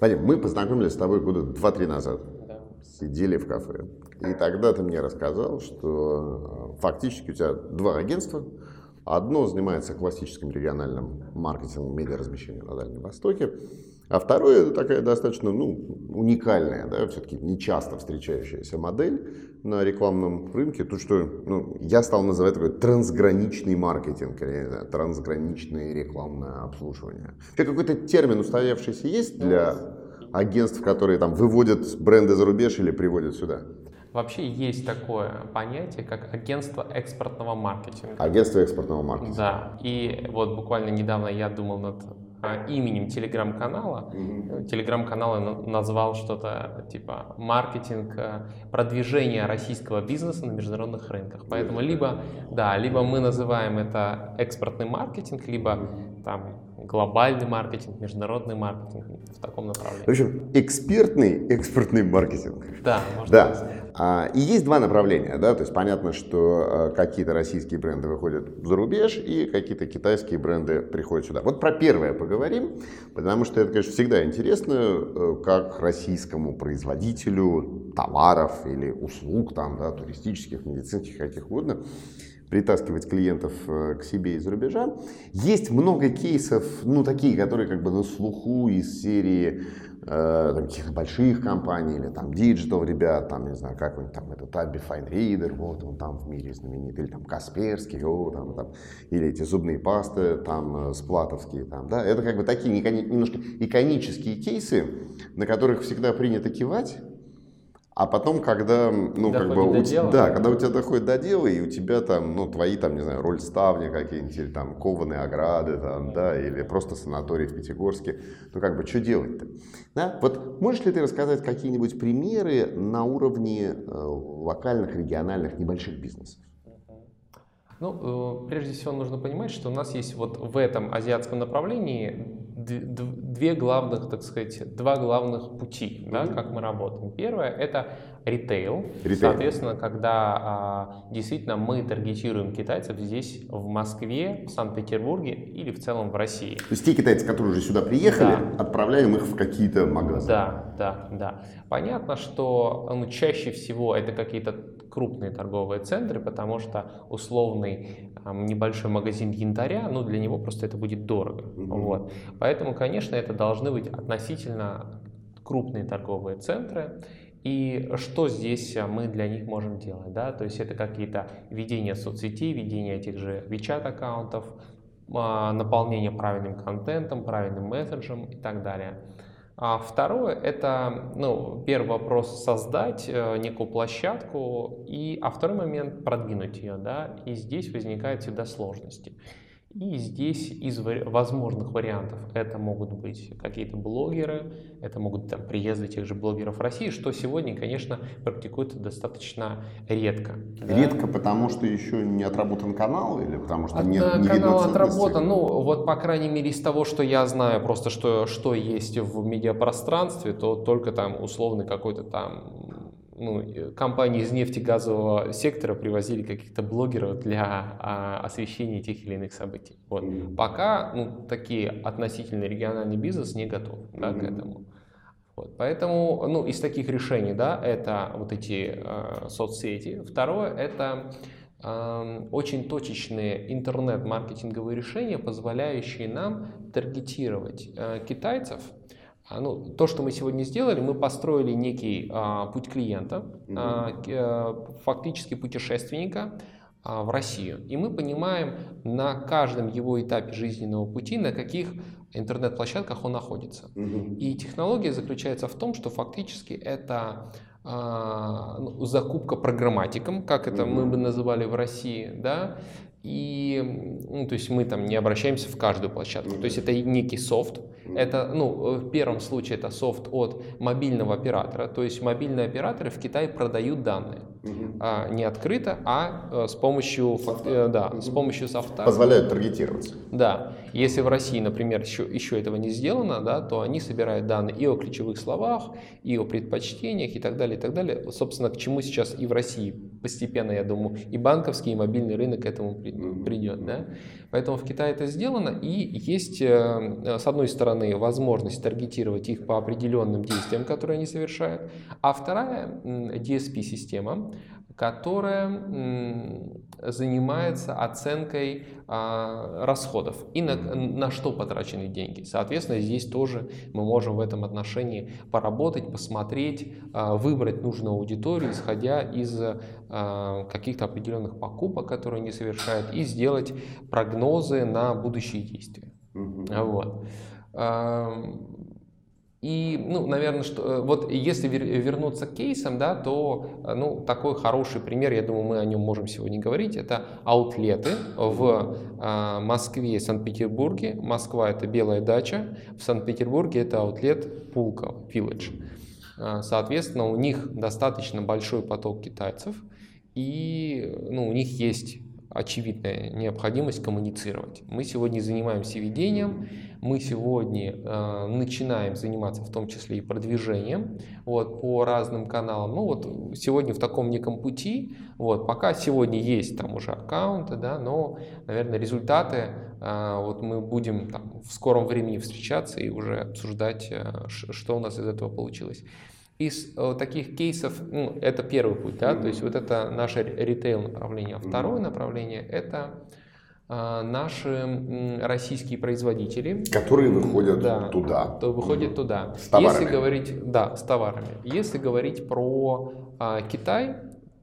Вадим, мы познакомились с тобой года 2-3 назад. Да. Сидели в кафе. И тогда ты мне рассказал, что э, фактически у тебя два агентства. Одно занимается классическим региональным маркетингом, медиаразмещением на Дальнем Востоке. А второе такая достаточно ну, уникальная, да, все-таки не часто встречающаяся модель на рекламном рынке. То, что ну, я стал называть такой трансграничный маркетинг, или, знаю, трансграничное рекламное обслуживание. Вообще какой-то термин устоявшийся есть для агентств, которые там выводят бренды за рубеж или приводят сюда? Вообще есть такое понятие, как агентство экспортного маркетинга. Агентство экспортного маркетинга. Да, и вот буквально недавно я думал над а, именем телеграм-канала. Телеграм-канал назвал что-то типа маркетинг, э, продвижение российского бизнеса на международных рынках. Поэтому либо, да, либо мы называем это экспортный маркетинг, либо там глобальный маркетинг, международный маркетинг в таком направлении. В общем, экспертный экспортный маркетинг. Да, можно да. Сказать. А, и есть два направления, да, то есть понятно, что э, какие-то российские бренды выходят за рубеж и какие-то китайские бренды приходят сюда. Вот про первое поговорим, потому что это, конечно, всегда интересно, э, как российскому производителю товаров или услуг, там, да, туристических, медицинских, каких угодно, притаскивать клиентов э, к себе из-за рубежа. Есть много кейсов, ну, такие, которые как бы на слуху из серии там, каких-то больших компаний или там digital ребят, там, не знаю, какой-нибудь там этот ABBYY FineReader, вот он там в мире знаменит, или там Касперский, о, там, там, или эти зубные пасты, там, э, сплатовские, там, да, это как бы такие немножко иконические кейсы, на которых всегда принято кивать, а потом, когда, ну, как бы, у, дела, да, когда у тебя доходит до дела, и у тебя там, ну, твои, там, не знаю, роль ставни какие-нибудь, или там кованые ограды, там, да, или просто санаторий в Пятигорске, ну, как бы, что делать-то? Да? Вот можешь ли ты рассказать какие-нибудь примеры на уровне э, локальных, региональных, небольших бизнесов? Ну, э, прежде всего нужно понимать, что у нас есть вот в этом азиатском направлении две главных, так сказать, два главных пути, mm-hmm. да, как мы работаем. Первое это ритейл, ритейл. соответственно, когда а, действительно мы таргетируем китайцев здесь в Москве, в Санкт-Петербурге или в целом в России. То есть те китайцы, которые уже сюда приехали, да. отправляем их в какие-то магазины. Да, да, да. Понятно, что ну, чаще всего это какие-то крупные торговые центры, потому что условный там, небольшой магазин янтаря, ну для него просто это будет дорого. Mm-hmm. Вот. Поэтому, конечно, это должны быть относительно крупные торговые центры. И что здесь мы для них можем делать? Да? То есть это какие-то ведения соцсетей, ведение этих же WeChat аккаунтов, а, наполнение правильным контентом, правильным месседжем и так далее. А второе – это, ну, первый вопрос – создать э, некую площадку, и, а второй момент – продвинуть ее, да, и здесь возникают всегда сложности. И здесь из возможных вариантов это могут быть какие-то блогеры, это могут быть там, приезды тех же блогеров в России, что сегодня, конечно, практикуется достаточно редко. Редко, да? потому что еще не отработан канал или потому что От, не, не канал отработан, ну вот по крайней мере из того, что я знаю, просто что, что есть в медиапространстве, то только там условный какой-то там ну, компании из нефтегазового сектора привозили каких-то блогеров для а, освещения тех или иных событий. Вот. Mm-hmm. Пока ну, такие относительно региональный бизнес не готов да, mm-hmm. к этому. Вот. Поэтому ну, из таких решений да, это вот эти э, соцсети. Второе это э, очень точечные интернет-маркетинговые решения, позволяющие нам таргетировать э, китайцев ну, то, что мы сегодня сделали, мы построили некий а, путь клиента, а, а, фактически путешественника а, в Россию. И мы понимаем на каждом его этапе жизненного пути, на каких интернет-площадках он находится. Угу. И технология заключается в том, что фактически это а, ну, закупка программатиком, как это угу. мы бы называли в России, да, и, ну, то есть мы там не обращаемся в каждую площадку. Mm-hmm. То есть это некий софт. Это, ну, в первом случае это софт от мобильного оператора. То есть мобильные операторы в Китае продают данные. Mm-hmm. А, не открыто, а, а с помощью, софта. да, mm-hmm. с помощью софта. Позволяют таргетироваться. Да. Если в России, например, еще, еще этого не сделано, да, то они собирают данные и о ключевых словах, и о предпочтениях и так далее, и так далее. Собственно, к чему сейчас и в России постепенно, я думаю, и банковский, и мобильный рынок к этому придет. Да? Поэтому в Китае это сделано, и есть, э, с одной стороны, возможность таргетировать их по определенным действиям, которые они совершают, а вторая DSP-система, которая занимается оценкой а, расходов и на, на что потрачены деньги. Соответственно, здесь тоже мы можем в этом отношении поработать, посмотреть, а, выбрать нужную аудиторию, исходя из а, каких-то определенных покупок, которые они совершают, и сделать прогнозы на будущие действия. Вот. И, ну, наверное, что, э, вот если вернуться к кейсам, да, то, э, ну, такой хороший пример, я думаю, мы о нем можем сегодня говорить, это аутлеты в э, Москве и Санкт-Петербурге. Москва – это Белая дача, в Санкт-Петербурге это аутлет Пулка, Village. Э, соответственно, у них достаточно большой поток китайцев, и, ну, у них есть очевидная необходимость коммуницировать. Мы сегодня занимаемся ведением, мы сегодня э, начинаем заниматься в том числе и продвижением вот, по разным каналам. Ну вот сегодня в таком неком пути, вот, пока сегодня есть там уже аккаунты, да, но, наверное, результаты э, вот мы будем там, в скором времени встречаться и уже обсуждать, э, что у нас из этого получилось. Из э, таких кейсов, ну, это первый путь, да, то есть вот это наше ритейл направление. А второе направление это э, наши российские производители. Которые выходят да, туда. То выходят туда. С товарами. Если говорить, да, с товарами. Если говорить про а, Китай,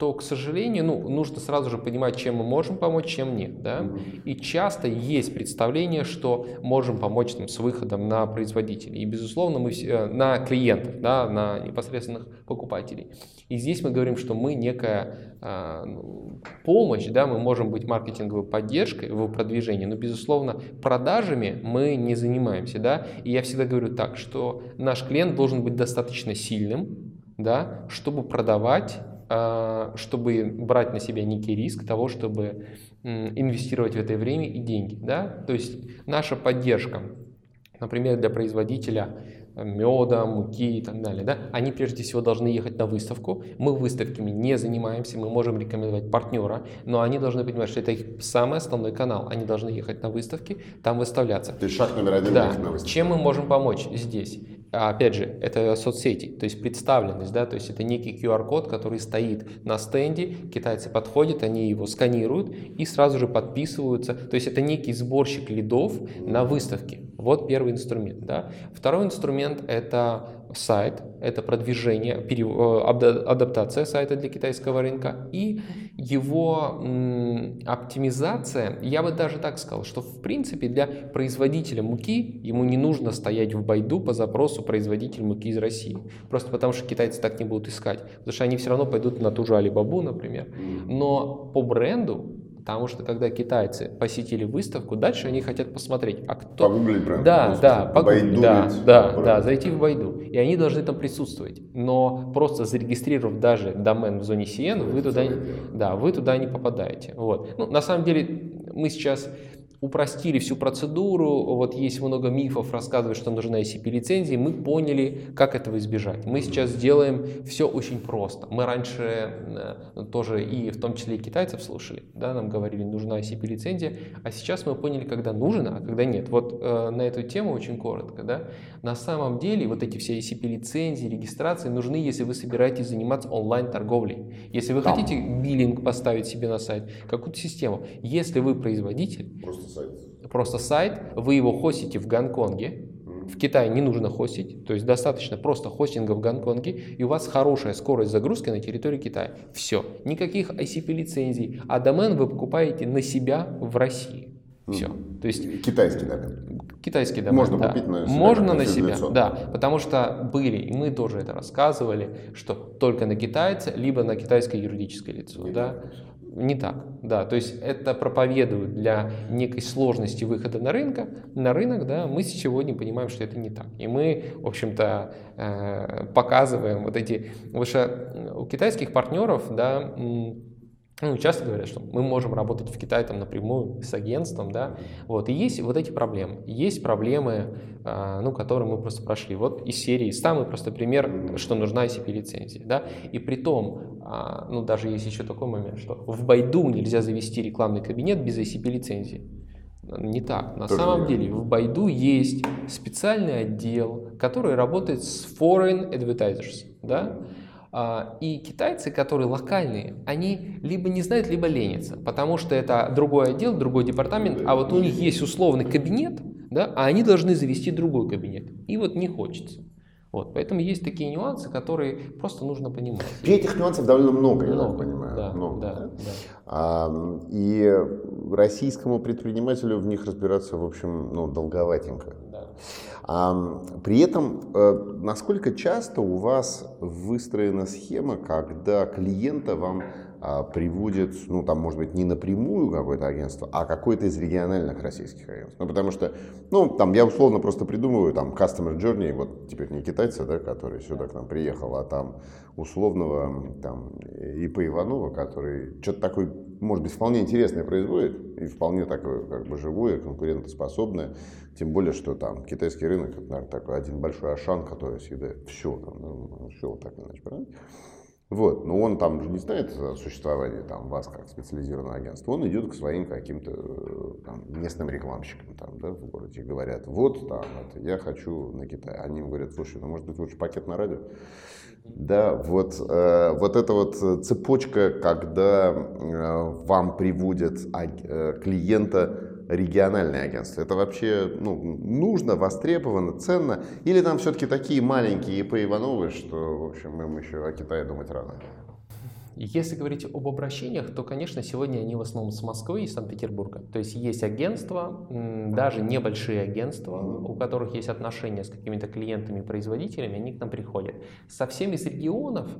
то, к сожалению, ну, нужно сразу же понимать, чем мы можем помочь, чем нет. Да? И часто есть представление, что можем помочь там, с выходом на производителей. И, безусловно, мы все, на клиентов, да, на непосредственных покупателей. И здесь мы говорим, что мы некая э, помощь, да, мы можем быть маркетинговой поддержкой в продвижении, но, безусловно, продажами мы не занимаемся. Да? И я всегда говорю так, что наш клиент должен быть достаточно сильным, да, чтобы продавать а, чтобы брать на себя некий риск того, чтобы инвестировать в это время и деньги. Да? То есть наша поддержка, например, для производителя э, меда, муки и так далее, да, они прежде всего должны ехать на выставку. Мы выставками не занимаемся, мы можем рекомендовать партнера, но они должны понимать, что это их самый основной канал. Они должны ехать на выставки, там выставляться. То есть шаг номер один да. на выставке. Чем мы можем помочь здесь? А опять же, это соцсети, то есть представленность, да, то есть это некий QR-код, который стоит на стенде, китайцы подходят, они его сканируют и сразу же подписываются, то есть это некий сборщик лидов на выставке. Вот первый инструмент. Да. Второй инструмент это сайт, это продвижение, э, адаптация сайта для китайского рынка и его оптимизация. Я бы даже так сказал, что в принципе для производителя муки ему не нужно стоять в байду по запросу производитель муки из России. Просто потому что китайцы так не будут искать. Потому что они все равно пойдут на ту же Алибабу, например. Но по бренду Потому что когда китайцы посетили выставку, дальше они хотят посмотреть, а кто... Погуглить бренд. Да, да, погуглить, да, да, да, зайти в Байду. И они должны там присутствовать. Но просто зарегистрировав даже домен в зоне CN, вы туда, да, вы туда не попадаете. Вот. Ну, на самом деле мы сейчас упростили всю процедуру, вот есть много мифов, рассказывают, что нужна ICP-лицензия, мы поняли, как этого избежать. Мы сейчас делаем все очень просто. Мы раньше э, тоже и в том числе и китайцев слушали, да, нам говорили, нужна ICP-лицензия, а сейчас мы поняли, когда нужно, а когда нет. Вот э, на эту тему очень коротко, да. На самом деле вот эти все ICP-лицензии, регистрации нужны, если вы собираетесь заниматься онлайн-торговлей. Если вы Там. хотите биллинг поставить себе на сайт, какую-то систему. Если вы производитель, Просто сайт. Просто сайт, вы его хостите в Гонконге, в Китае не нужно хостить, то есть достаточно просто хостинга в Гонконге, и у вас хорошая скорость загрузки на территории Китая. Все. Никаких ICP-лицензий, а домен вы покупаете на себя в России. Все. То есть китайский домен. Китайский домен. Можно да. купить на себя. Можно на себя, лицо. да. Потому что были, и мы тоже это рассказывали, что только на китайца, либо на китайское юридическое лицо. Не да. Не так, да. То есть это проповедуют для некой сложности выхода на, рынка, на рынок, да. Мы сегодня понимаем, что это не так. И мы, в общем-то, э, показываем вот эти... Потому что у китайских партнеров, да, ну, часто говорят, что мы можем работать в Китае там напрямую с агентством, да, вот, и есть вот эти проблемы. Есть проблемы, а, ну, которые мы просто прошли. Вот из серии самый простой пример, что нужна ICP-лицензия, да, и при том, а, ну, даже есть еще такой момент, что в Байду нельзя завести рекламный кабинет без ICP-лицензии. Не так. На Тоже самом деле в Байду есть специальный отдел, который работает с foreign advertisers, да, и китайцы, которые локальные, они либо не знают, либо ленятся, потому что это другой отдел, другой департамент, а вот у них есть условный кабинет, да, а они должны завести другой кабинет. И вот не хочется. Вот, поэтому есть такие нюансы, которые просто нужно понимать. И этих нюансов довольно много, я много, понимаю. Да, много, да, да. А, и российскому предпринимателю в них разбираться, в общем, ну, долговатенько. Да. А, при этом, э, насколько часто у вас выстроена схема, когда клиента вам приводит, ну, там, может быть, не напрямую какое-то агентство, а какое-то из региональных российских агентств. Ну, потому что, ну, там, я условно просто придумываю, там, Customer Journey, вот теперь не китайца, да, который сюда к нам приехал, а там условного, там, ИП Иванова, который что-то такое, может быть, вполне интересное производит, и вполне такое, как бы, живое, конкурентоспособное, тем более, что там китайский рынок, это, наверное, такой один большой ашан, который съедает все, там, ну, все вот так иначе, правильно? Вот, но он там же не знает о существовании там, вас как специализированного агентства. Он идет к своим каким-то э, там, местным рекламщикам там, да, в городе говорят, вот там, это, я хочу на Китай. Они ему говорят, слушай, ну может быть лучше пакет на радио? Да, вот, э, вот эта вот цепочка, когда э, вам приводят э, клиента региональное агентство? Это вообще ну, нужно, востребовано, ценно? Или там все-таки такие маленькие ИП Ивановы, что, в общем, им еще о Китае думать рано? Если говорить об обращениях, то, конечно, сегодня они в основном с Москвы и Санкт-Петербурга. То есть есть агентства, даже небольшие агентства, у которых есть отношения с какими-то клиентами, производителями, они к нам приходят. Совсем из регионов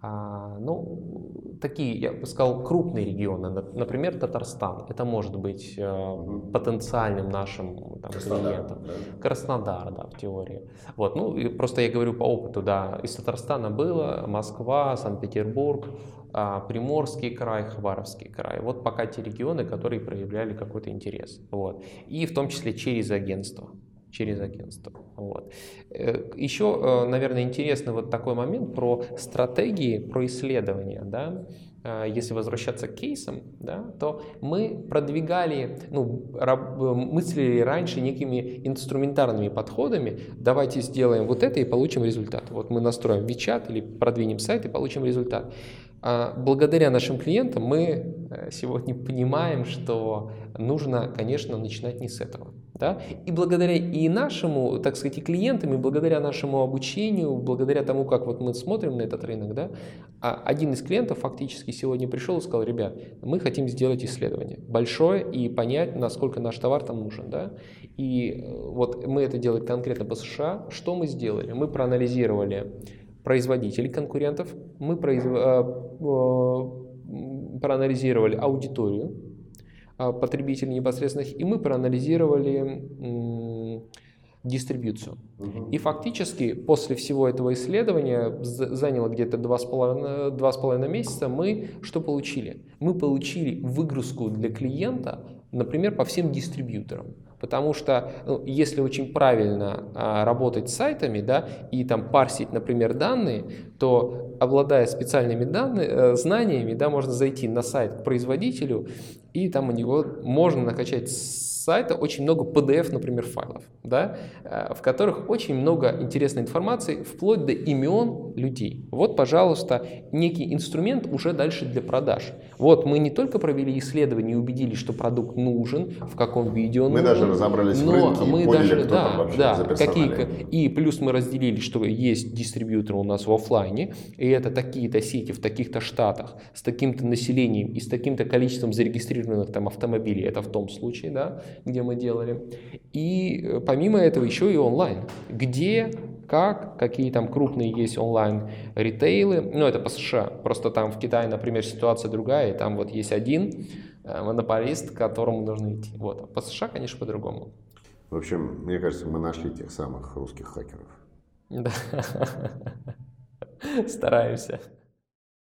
ну, такие, я бы сказал, крупные регионы, например, Татарстан, это может быть э, потенциальным нашим там, клиентом. Да? Краснодар, да, в теории. Вот, ну, и просто я говорю по опыту, да, из Татарстана было, Москва, Санкт-Петербург, э, Приморский край, Хабаровский край. Вот пока те регионы, которые проявляли какой-то интерес. Вот. И в том числе через агентство через агентство. Вот. Э, Еще, э, наверное, интересный вот такой момент про стратегии, про исследования. Да? Э, если возвращаться к кейсам, да, то мы продвигали, ну, мыслили раньше некими инструментарными подходами. Давайте сделаем вот это и получим результат. Вот мы настроим WeChat или продвинем сайт и получим результат. А благодаря нашим клиентам мы сегодня понимаем, что нужно, конечно, начинать не с этого. Да? И благодаря и нашему, так сказать, и клиентам, и благодаря нашему обучению, благодаря тому, как вот мы смотрим на этот рынок, да, а один из клиентов фактически сегодня пришел и сказал, ребят, мы хотим сделать исследование большое и понять, насколько наш товар там нужен. Да? И э, вот мы это делали конкретно по США. Что мы сделали? Мы проанализировали производителей конкурентов, мы произв... Э, э, проанализировали аудиторию, потребителей непосредственных, и мы проанализировали дистрибьюцию. Угу. И фактически после всего этого исследования, заняло где-то 2,5 месяца, мы что получили? Мы получили выгрузку для клиента, например, по всем дистрибьюторам. Потому что ну, если очень правильно а, работать с сайтами да, и там парсить, например, данные, то обладая специальными данными, э, знаниями, да, можно зайти на сайт к производителю и там у него можно накачать сайта очень много PDF, например, файлов, да, э, в которых очень много интересной информации, вплоть до имен людей. Вот, пожалуйста, некий инструмент уже дальше для продаж. Вот мы не только провели исследование и убедились, что продукт нужен, в каком виде он мы нужен. Мы даже разобрались но в рынке мы поняли, даже, кто да, там вообще да, какие, И плюс мы разделили, что есть дистрибьютор у нас в офлайне, и это такие-то сети в таких-то штатах, с таким-то населением и с таким-то количеством зарегистрированных там автомобилей, это в том случае, да, где мы делали. И э, помимо этого еще и онлайн, где как, какие там крупные есть онлайн ритейлы, ну это по США, просто там в Китае, например, ситуация другая, и там вот есть один э, монополист, к которому нужно идти. Вот. А по США, конечно, по-другому. В общем, мне кажется, мы нашли тех самых русских хакеров. Да. Стараемся.